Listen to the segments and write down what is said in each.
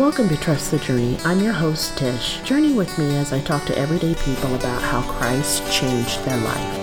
Welcome to Trust the Journey. I'm your host, Tish. Journey with me as I talk to everyday people about how Christ changed their life.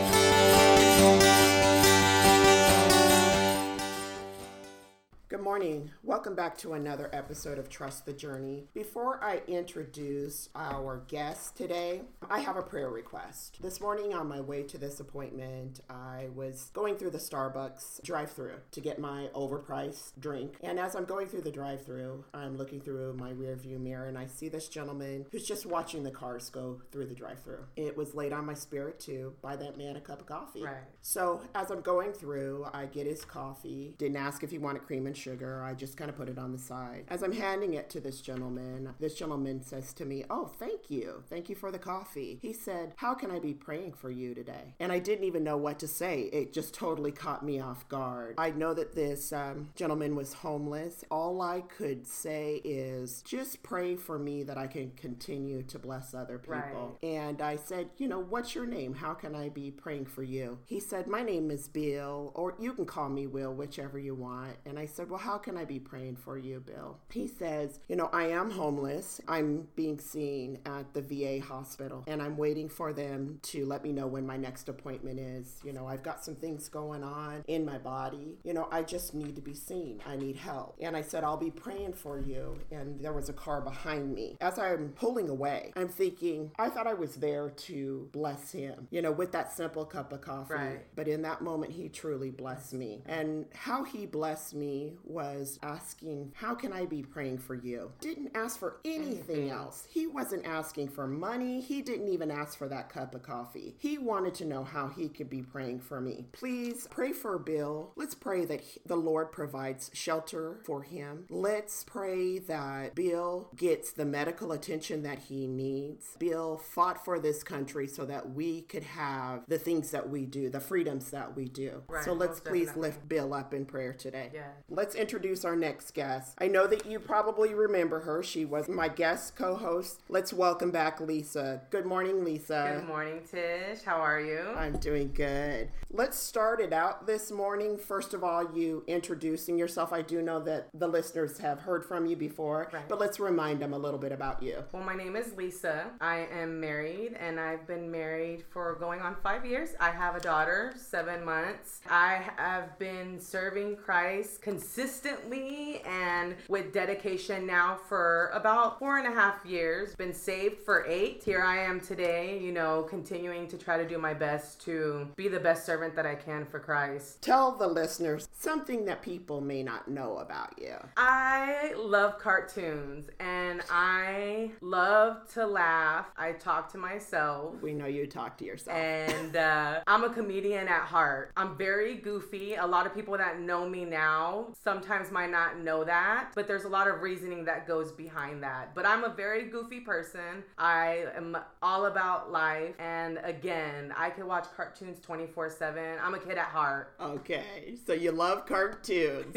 Back to another episode of Trust the Journey. Before I introduce our guest today, I have a prayer request. This morning on my way to this appointment, I was going through the Starbucks drive through to get my overpriced drink. And as I'm going through the drive through, I'm looking through my rear view mirror and I see this gentleman who's just watching the cars go through the drive through. It was laid on my spirit to buy that man a cup of coffee. Right. So as I'm going through, I get his coffee. Didn't ask if he wanted cream and sugar. I just kind of put it on the side. As I'm handing it to this gentleman, this gentleman says to me, Oh, thank you. Thank you for the coffee. He said, How can I be praying for you today? And I didn't even know what to say. It just totally caught me off guard. I know that this um, gentleman was homeless. All I could say is just pray for me that I can continue to bless other people. And I said, You know, what's your name? How can I be praying for you? He said, My name is Bill, or you can call me Will, whichever you want. And I said, Well, how can I be praying for you, Bill? He says, You know, I am homeless. I'm being seen at the VA hospital, and I'm waiting for them to let me know when my next appointment is. You know, I've got some things going on in my body. You know, I just need to be seen. I need help. And I said, I'll be praying for you. And there was a car behind me. As I'm pulling away, I'm thinking, I thought I was there to bless him, you know, with that simple cup of coffee. Right. But in that moment, he truly blessed me. And how he blessed me was asking, How can I be praying for you? Didn't ask for anything else. He wasn't asking for money. He didn't even ask for that cup of coffee. He wanted to know how he could be praying for me. Please pray for Bill. Let's pray that he- the Lord provides shelter for him. Let's pray that Bill gets the medical attention that he needs. Bill fought for this country so that we could have the things that we do, the freedoms that we do. Right, so let's please definitely. lift Bill up in prayer today. Yeah. Let's introduce our next guest. I know that you probably remember her. She was my guest co host. Let's welcome back Lisa. Good morning, Lisa. Good morning, Tish. How are you? I'm doing good. Let's start it out this morning. First of all, you introducing yourself. I do know that the listeners have heard from you before, Right. but let's remind them a little bit about you. Well, my name is Lisa. I am married and I've been married for going on five years. I have a daughter, seven months. I have been serving Christ consistently and with dedication now for about four and a half years. Been saved for eight. Here I am today, you know, continuing to try to do my best to be the best servant that I can for Christ. Tell the listeners something that people may not know about you. I love cartoons and I love to laugh. I talk to myself. We know you talk to yourself. And uh, I'm a comedian at heart. I'm very goofy. A lot of people that know me now sometimes might not know that, but there's a lot of reasoning that goes behind that. But I'm a very goofy person. I am all about life. And again, I could watch cartoons 24 7. I'm a kid at heart. Okay, so you love cartoons.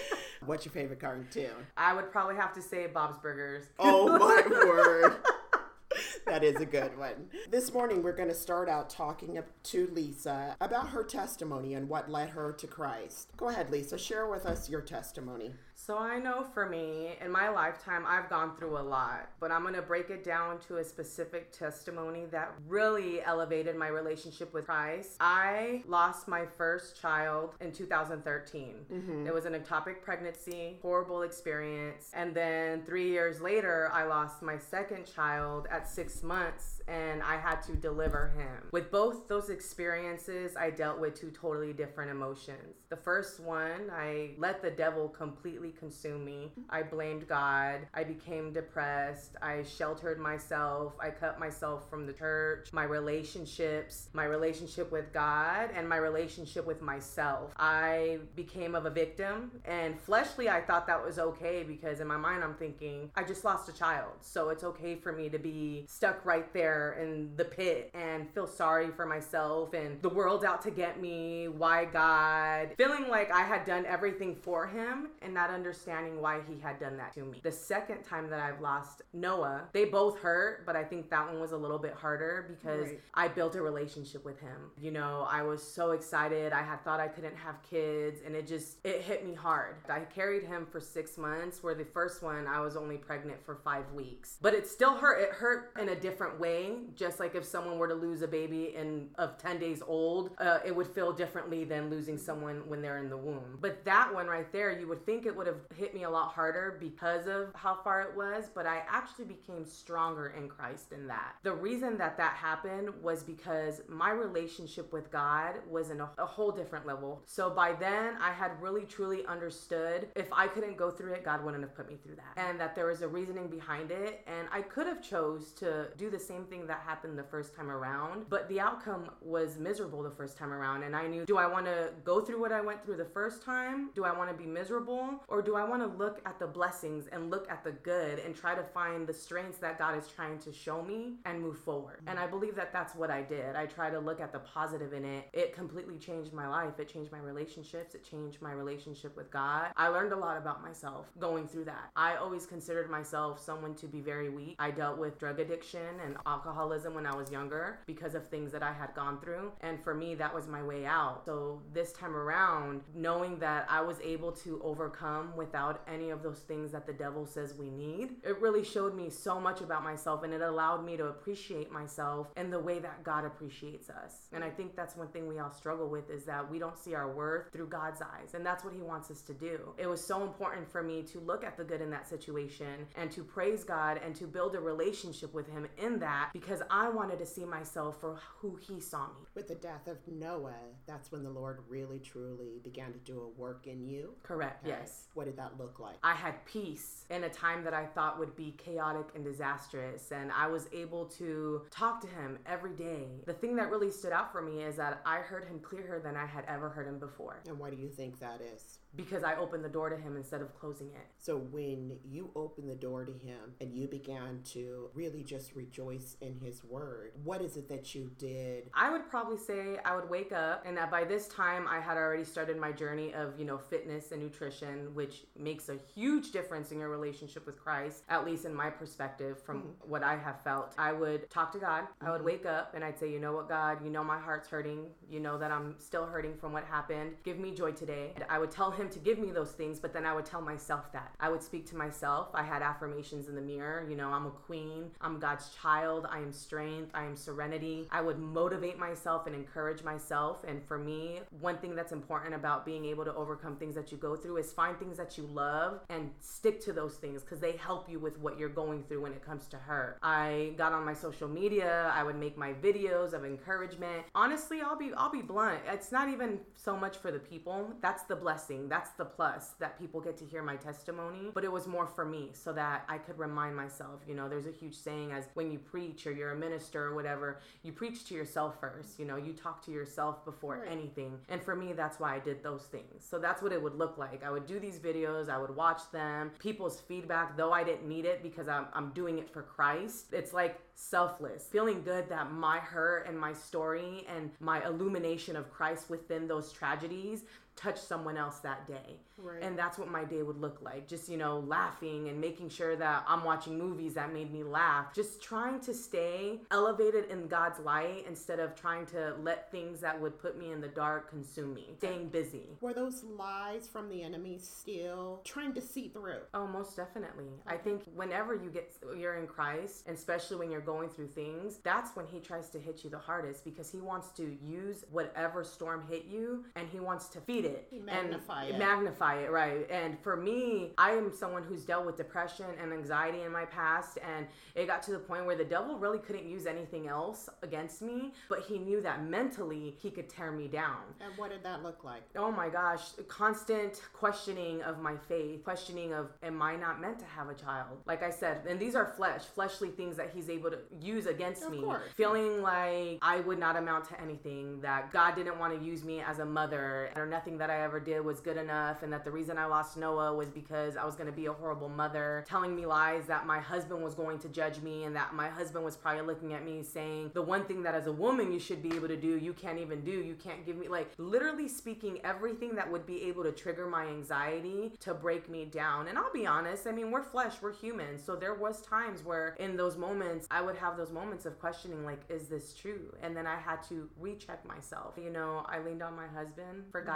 What's your favorite cartoon? I would probably have to say Bob's Burgers. Oh my word. That is a good one. This morning, we're going to start out talking to Lisa about her testimony and what led her to Christ. Go ahead, Lisa. Share with us your testimony. So I know for me, in my lifetime, I've gone through a lot, but I'm gonna break it down to a specific testimony that really elevated my relationship with Christ. I lost my first child in 2013. Mm-hmm. It was an ectopic pregnancy, horrible experience, and then three years later, I lost my second child at six months, and I had to deliver him. With both those experiences, I dealt with two totally different emotions. The first one, I let the devil completely consume me. I blamed God. I became depressed. I sheltered myself. I cut myself from the church, my relationships, my relationship with God, and my relationship with myself. I became of a victim, and fleshly, I thought that was okay because in my mind, I'm thinking, I just lost a child, so it's okay for me to be stuck right there in the pit and feel sorry for myself and the world's out to get me. Why God? Feeling like I had done everything for Him and not understanding why he had done that to me. The second time that I've lost Noah, they both hurt, but I think that one was a little bit harder because Right. I built a relationship with him. You know, I was so excited. I had thought I couldn't have kids and it just it hit me hard. I carried him for 6 months where the first one I was only pregnant for 5 weeks. But it still hurt. It hurt in a different way, just like if someone were to lose a baby in of 10 days old, uh, it would feel differently than losing someone when they're in the womb. But that one right there, you would think it would have hit me a lot harder because of how far it was, but I actually became stronger in Christ in that. The reason that that happened was because my relationship with God was in a, a whole different level. So by then, I had really truly understood if I couldn't go through it, God wouldn't have put me through that. And that there was a reasoning behind it, and I could have chose to do the same that happened the first time around, but the outcome was miserable the first time around, and I knew do I want to go through what I went through the first time? Do I want to be miserable? Or do I want to look at the blessings and look at the good and try to find the strengths that God is trying to show me and move forward? And I believe that that's what I did. I tried to look at the positive in it. It completely changed my life. It changed my relationships. It changed my relationship with God. I learned a lot about myself going through that. I always considered myself someone to be very weak. I dealt with drug addiction and uh, alcoholism when I was younger because of things that I had gone through. And for me, that was my way out. So this time around, knowing that I was able to overcome without any of those things that the devil says we need, it really showed me so much about myself and it allowed me to appreciate myself in the way that God appreciates us. And I think that's one thing we all struggle with is that we don't see our worth through God's eyes. And that's what he wants us to do. It was so important for me to look at the good in that situation and to praise God and to build a relationship with him in that because I wanted to see myself for who he saw me. With the death of Noah, that's when the Lord really truly began to do a work in you. Correct. Okay. Yes. What did that look like? I had peace in a time that I thought would be chaotic and disastrous. And I was able to talk to him every day. The thing that really stood out for me is that I heard him clearer than I had ever heard him before And why do you think that is? because I opened the door to him instead of closing it. So when you opened the door to him and you began to really just rejoice in his word, what is it that you did? I would probably say I would wake up and that by this time I had already started my journey of, you know, fitness and nutrition, which makes a huge difference in your relationship with Christ, at least in my perspective from hmm. what I have felt. I would talk to God. I would hmm. wake up and I'd say, you know what, God, you know my heart's hurting. You know that I'm still hurting from what happened. Give me joy today. And I would tell him to give me those things, but then I would tell myself that. I would speak to myself. I had affirmations in the mirror. You know, I'm a queen. I'm God's child. I am strength. I am serenity. I would motivate myself and encourage myself. And for me, one thing that's important about being able to overcome things that you go through is find things that you love and stick to those things because they help you with what you're going through when it comes to her. I got on my social media. I would make my videos of encouragement. Honestly, I'll be I'll be blunt. It's not even so much for the people. That's the blessing. That's the plus that people get to hear my testimony. But it was more for me so that I could remind myself, you know, there's a huge saying as when you preach or you're a minister or whatever, you preach to yourself first. You know, you talk to yourself before Right. anything. And for me, that's why I did those things. So that's what it would look like. I would do these videos, I would watch them, people's feedback, though I didn't need it because I'm, I'm doing it for Christ. It's like selfless, feeling good that my hurt and my story and my illumination of Christ within those tragedies touched someone else that day. Right. And that's what my day would look like. Just, you know, laughing and making sure that I'm watching movies that made me laugh. Just trying to stay elevated in God's light instead of trying to let things that would put me in the dark consume me. Staying busy. Were those lies from the enemy still trying to see through? Oh, most definitely. I think whenever you get you're in Christ, especially when you're going through things, that's when he tries to hit you the hardest because he wants to use whatever storm hit you and he wants to feed it He magnify and it. magnify it, right? And for me, I am someone who's dealt with depression and anxiety in my past and it got to the point where the devil really couldn't use anything else against me, but he knew that mentally he could tear me down. And what did that look like? Oh my gosh, constant questioning of my faith, questioning of, am I not meant to have a child? Like I said, and these are flesh, fleshly things that he's able to use against Of me. course. Feeling like I would not amount to anything, that God didn't want to use me as a mother, or nothing nothing that I ever did was good enough and that the reason I lost Noah was because I was going to be a horrible mother, telling me lies that my husband was going to judge me and that my husband was probably looking at me saying, the one thing that as a woman you should be able to do, you can't even do. You can't give me, like, literally speaking everything that would be able to trigger my anxiety to break me down. And I'll be honest, I mean, we're flesh, we're human. So there was times where in those moments, I would have those moments of questioning, like, is this true? And then I had to recheck myself. You know, I leaned on my husband for mm-hmm.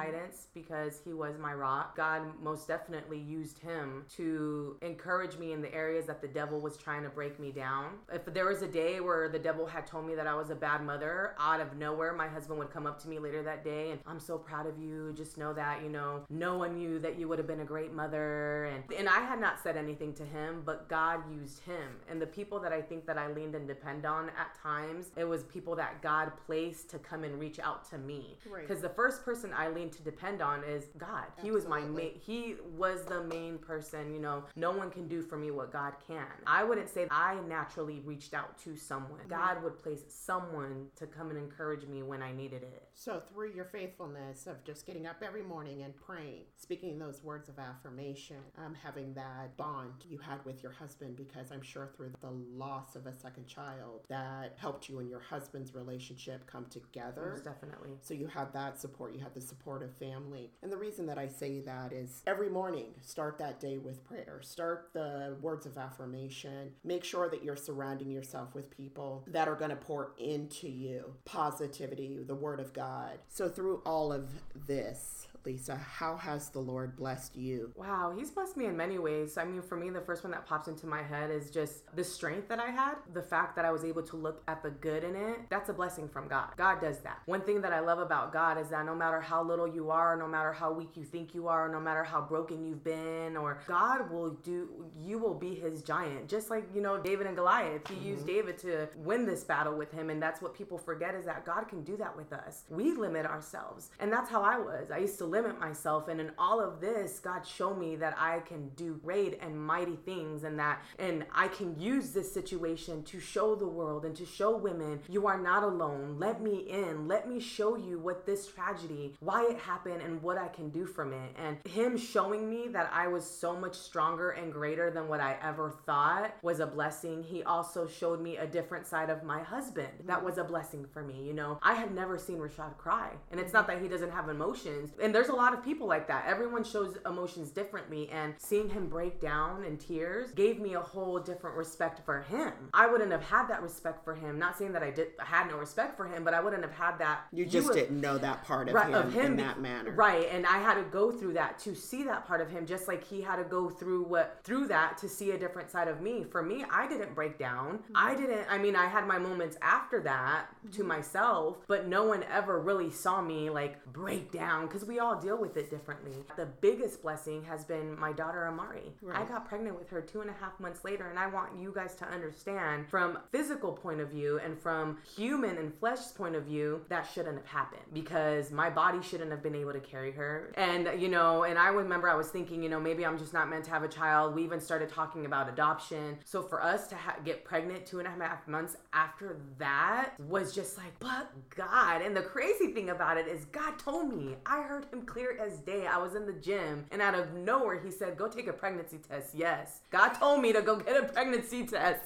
Because he was my rock. God most definitely used him to encourage me in the areas that the devil was trying to break me down. If there was a day where the devil had told me that I was a bad mother, out of nowhere, my husband would come up to me later that day and I'm so proud of you. Just know that, you know, no one knew that you would have been a great mother. And, and I had not said anything to him, but God used him. And the people that I think that I leaned and depend on at times, it was people that God placed to come and reach out to me. Because right. the first person I leaned to depend on is God. Absolutely. He was my main, he was the main person, you know, no one can do for me what God can. I wouldn't say I naturally reached out to someone. Mm-hmm. God would place someone to come and encourage me when I needed it. So, through your faithfulness of just getting up every morning and praying, speaking those words of affirmation, um, having that bond you had with your husband, because I'm sure through the loss of a second child, that helped you and your husband's relationship come together. Most definitely. So, you had that support, you had the support of family. And the reason that I say that is every morning, start that day with prayer, start the words of affirmation, make sure that you're surrounding yourself with people that are going to pour into you positivity, the word of God. So, through all of this, Lisa, how has the Lord blessed you? Wow, He's blessed me in many ways. I mean, for me, the first one that pops into my head is just the strength that I had, the fact that I was able to look at the good in it. That's a blessing from God. God does that. One thing that I love about God is that no matter how little you are, no matter how weak you think you are, no matter how broken you've been, or God will do, you will be His giant. Just like, you know, David and Goliath, He mm-hmm. used David to win this battle with him. And that's what people forget is that God can do that with us. We limit ourselves. And that's how I was. I used to limit myself. And in all of this, God showed me that I can do great and mighty things and that, and I can use this situation to show the world and to show women you are not alone. Let me in. Let me show you what this tragedy, why it happened, and what I can do from it. And Him showing me that I was so much stronger and greater than what I ever thought was a blessing. He also showed me a different side of my husband. That was a blessing for me. You know, I had never seen Rashad cry. And it's not that he doesn't have emotions. And there's a lot of people like that. Everyone shows emotions differently, and seeing him break down in tears gave me a whole different respect for him. I wouldn't have had that respect for him. Not saying that I did had no respect for him, but I wouldn't have had that. You just you didn't know that part of, right, him, of him in that manner, right? And I had to go through that to see that part of him, just like he had to go through what through that to see a different side of me. For me, I didn't break down. Mm-hmm. I didn't. I mean, I had my moments after that mm-hmm. to myself, but no one ever really saw me like break down because we all deal with it differently. The biggest blessing has been my daughter Amari. Right. I got pregnant with her two and a half months later, and I want you guys to understand from physical point of view and from human and flesh's point of view that shouldn't have happened because my body shouldn't have been able to carry her. And you know, and I remember I was thinking, you know, maybe I'm just not meant to have a child. We even started talking about adoption. So for us to ha- get pregnant two and a half months after that was just like, but God. And the crazy thing about it is God told me. I heard him clear as day. I was in the gym and out of nowhere he said, Go take a pregnancy test. Yes. God told me to go get a pregnancy test.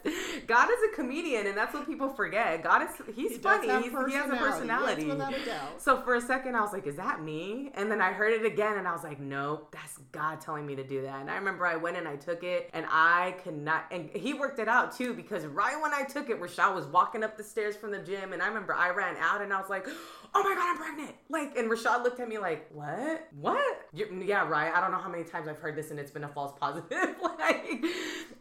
God is a comedian and that's what people forget. God is he's he funny. He's, he has a personality. Yes, a so for a second I was like, Is that me? And then I heard it again and I was like, Nope, that's God telling me to do that. And I remember I went and I took it and I could not and he worked it out too because right when I took it, Rashad was walking up the stairs from the gym and I remember I ran out and I was like oh my god, I'm pregnant. Like, and Rashad looked at me like, what? What? yeah, right. I don't know how many times I've heard this and it's been a false positive. like,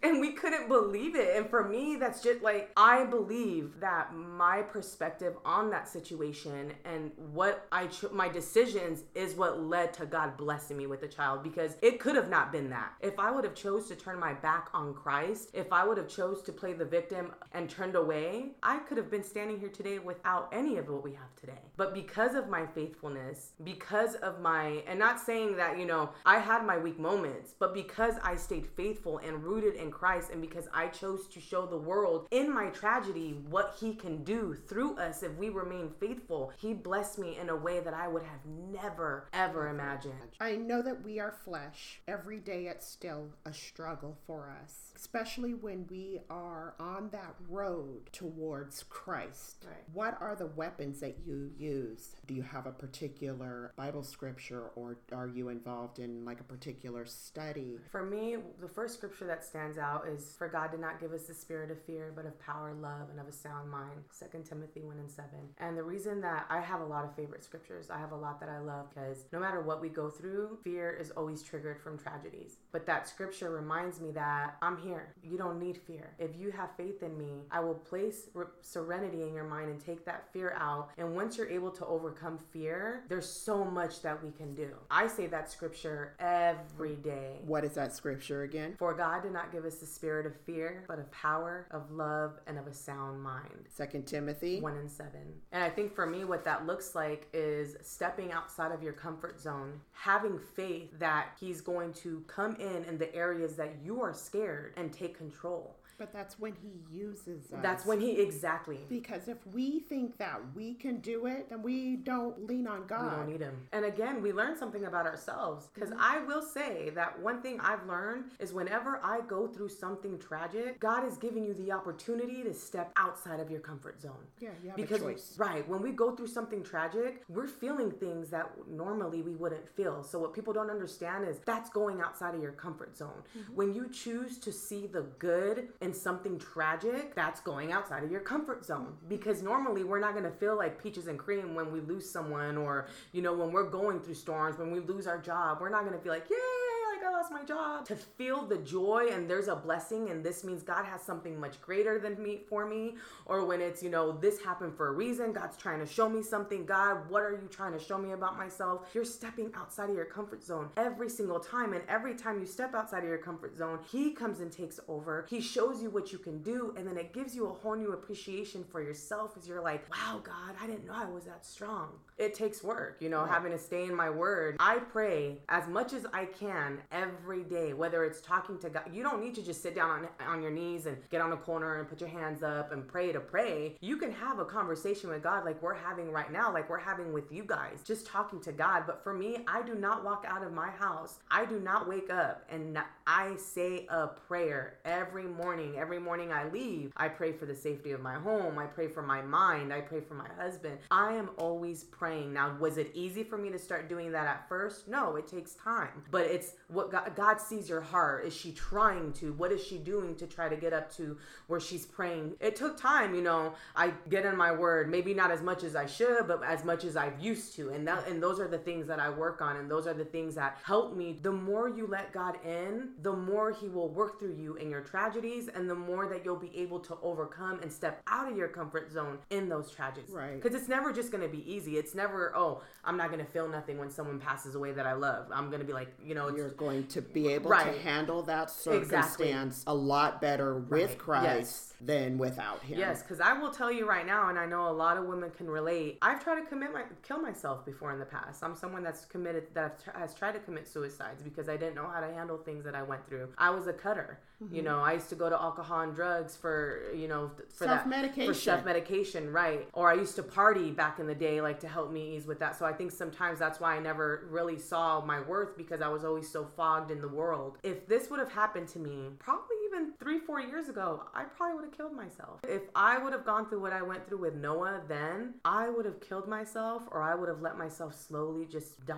and we couldn't believe it. And for me, that's just like, I believe that my perspective on that situation and what I, my decisions is what led to God blessing me with a child because it could have not been that. If I would have chose to turn my back on Christ, if I would have chose to play the victim and turned away, I could have been standing here today without any of what we have today. But because of my faithfulness, because of my, and not saying that, you know, I had my weak moments, but because I stayed faithful and rooted in Christ, and because I chose to show the world in my tragedy what He can do through us if we remain faithful, He blessed me in a way that I would have never, ever imagined. I know that we are flesh. Every day it's still a struggle for us, especially when we are on that road towards Christ. Right. What are the weapons that you use? Do you have a particular Bible scripture or are you involved in like a particular study? For me, the first scripture that stands out is For God did not give us the spirit of fear, but of power, love, and of a sound mind. 2 Timothy 1 and 7. And the reason that I have a lot of favorite scriptures, I have a lot that I love because no matter what we go through, fear is always triggered from tragedies. But that scripture reminds me that I'm here. You don't need fear. If you have faith in me, I will place re- serenity in your mind and take that fear out. And once you're able to overcome fear, there's so much that we can do. I say that scripture every day. What is that scripture again? For God did not give us the spirit of fear, but of power, of love, and of a sound mind. Second Timothy. 1 and 7. And I think for me, what that looks like is stepping outside of your comfort zone, having faith that He's going to come in in the areas that you are scared and take control. But that's when he uses us. That's when He exactly. Because if we think that we can do it, then we don't lean on God. We don't need him. And again, we learn something about ourselves. Because I will say that one thing I've learned is whenever I go through something tragic, God is giving you the opportunity to step outside of your comfort zone. Yeah, you have because a choice. right when we go through something tragic we're feeling things that normally we wouldn't feel so what people don't understand is that's going outside of your comfort zone Mm-hmm. when you choose to see the good in something tragic that's going outside of your comfort zone. Because normally we're not to feel like peaches and cream when we lose someone or you know when we're going through storms when we lose our job. We're not to feel like yay I lost my job. To feel the joy and there's a blessing and this means God has something much greater than me for me. Or when it's, you know, this happened for a reason. God's trying to show me something. God, what are you trying to show me about myself? You're stepping outside of your comfort zone every single time. And every time you step outside of your comfort zone, He comes and takes over. He shows you what you can do. And then it gives you a whole new appreciation for yourself as you're like, wow, God, I didn't know I was that strong. It takes work, you know, having to stay in my word. I pray as much as I can every day, whether it's talking to God. You don't need to just sit down on, on your knees and get on a corner and put your hands up and pray to pray. You can have a conversation with God like we're having right now, like we're having with you guys, just talking to God. But for me, I do not walk out of my house. I do not wake up and I say a prayer every morning. Every morning I leave, I pray for the safety of my home. I pray for my mind. I pray for my husband. I am always praying. Now, was it easy for me to start doing that at first? No, it takes time. But it's what God, God sees your heart. Is she trying to? What is she doing to try to get up to where she's praying? It took time, you know. I get in my word, maybe not as much as I should, but as much as I've used to. And that and those are the things that I work on and those are the things that help me. The more you let God in, the more he will work through you in your tragedies and the more that you'll be able to overcome and step out of your comfort zone in those tragedies. Right. Because it's never just going to be easy. It's never, oh, I'm not going to feel nothing when someone passes away that I love. I'm going to be like, you know, it's You're going to be able Right. to handle that Exactly. circumstance a lot better with Right. Christ Yes. Than without Him. Yes, because I will tell you right now, and I know a lot of women can relate. I've tried to commit my kill myself before in the past. I'm someone that's committed that has tried to commit suicides because I didn't know how to handle things that I went through. I was a cutter. You mm-hmm. know, I used to go to alcohol and drugs for you know for that Self-medication. for self medication, right? Or I used to party back in the day, like to help me ease with that. So I think sometimes that's why I never really saw my worth because I was always so fogged in the world. If this would have happened to me, probably even three, four years ago, I probably would have killed myself. If I would have gone through what I went through with Noah then, I would have killed myself or I would have let myself slowly just die.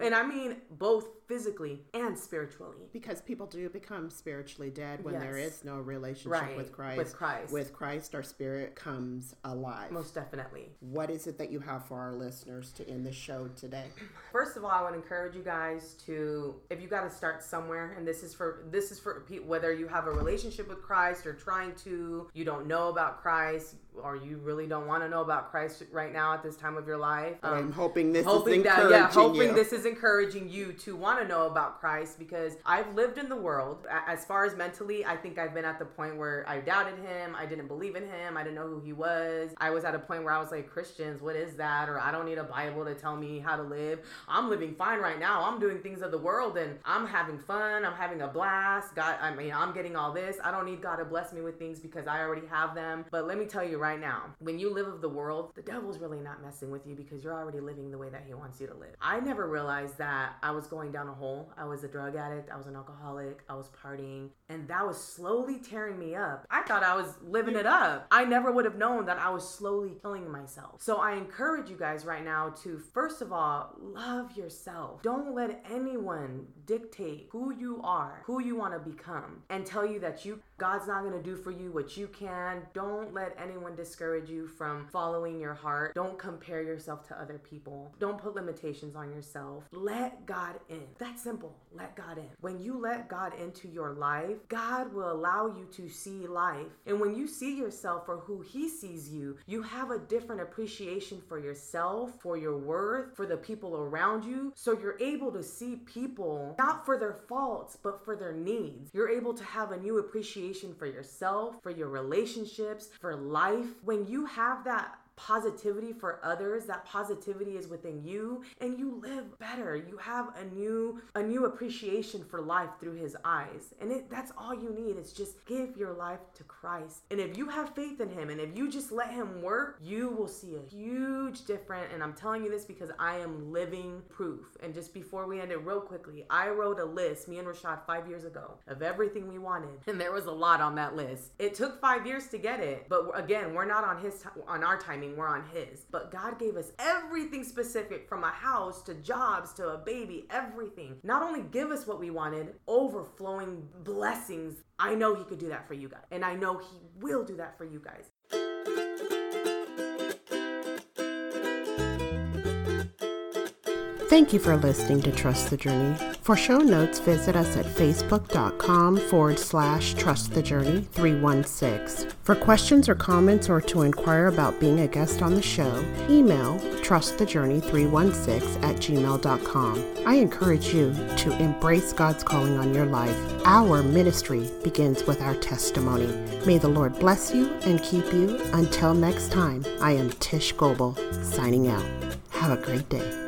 And I mean both physically and spiritually. Because people do become spiritually dead when there Yes. is no relationship Right, with Christ. with Christ. With Christ, our spirit comes alive. Most definitely. What is it that you have for our listeners to end the show today? First of all, I would encourage you guys to, if you got to start somewhere, and this is for this is for whether you have a relationship with Christ or trying to, you don't know about Christ, or you really don't want to know about Christ right now at this time of your life. Um, I'm hoping this hoping is encouraging that, yeah, hoping you. this is encouraging you to want to know about Christ because I've lived in the world. As far as mentally, I think I've been at the point where I doubted him. I didn't believe in him. I didn't know who he was. I was at a point where I was like, Christians, what is that? Or I don't need a Bible to tell me how to live. I'm living fine right now. I'm doing things of the world and I'm having fun. I'm having a blast. God, I mean, I'm getting all this. I don't need God to bless me with things because I already have them. But let me tell you right now, when you live of the world, the devil's really not messing with you because you're already living the way that he wants you to live. I never realized that I was going down a hole. I was a drug addict. I was an alcoholic. I was partying. And that was slowly tearing me up. I thought I was living it up. I never would have known that I was slowly killing myself. So I encourage you guys right now to, first of all, love yourself. Don't let anyone dictate who you are, who you want to become, and tell you that you God's not going to do for you what you can. Don't let anyone discourage you from following your heart. Don't compare yourself to other people. Don't put limitations on yourself. Let God in. That's simple. Let God in. When you let God into your life, God will allow you to see life. And when you see yourself for who He sees you, you have a different appreciation for yourself, for your worth, for the people around you. So you're able to see people not for their faults, but for their needs. You're able to have a new appreciation for yourself, for your relationships, for life. When you have that positivity for others that positivity is within you and you live better. You have a new a new appreciation for life through his eyes. And it, that's all you need is just give your life to christ. And if you have faith in him and if you just let him work you will see a huge difference. And i'm telling you this because i am living proof. And just before we end it real quickly i wrote a list me and rashad five years ago of everything we wanted. And there was a lot on that list. It took five years to get it. But again we're not on his on our timing we're on His. But God gave us everything specific from a house to jobs to a baby, everything. Not only give us what we wanted, overflowing blessings. I know He could do that for you guys. And I know He will do that for you guys. Thank you for listening to Trust the Journey. For show notes, visit us at facebook.com forward slash trust the journey 316. For questions or comments or to inquire about being a guest on the show, email trustthejourney316 at gmail.com. I encourage you to embrace God's calling on your life. Our ministry begins with our testimony. May the Lord bless you and keep you. Until next time, I am Tish Goebel, signing out. Have a great day.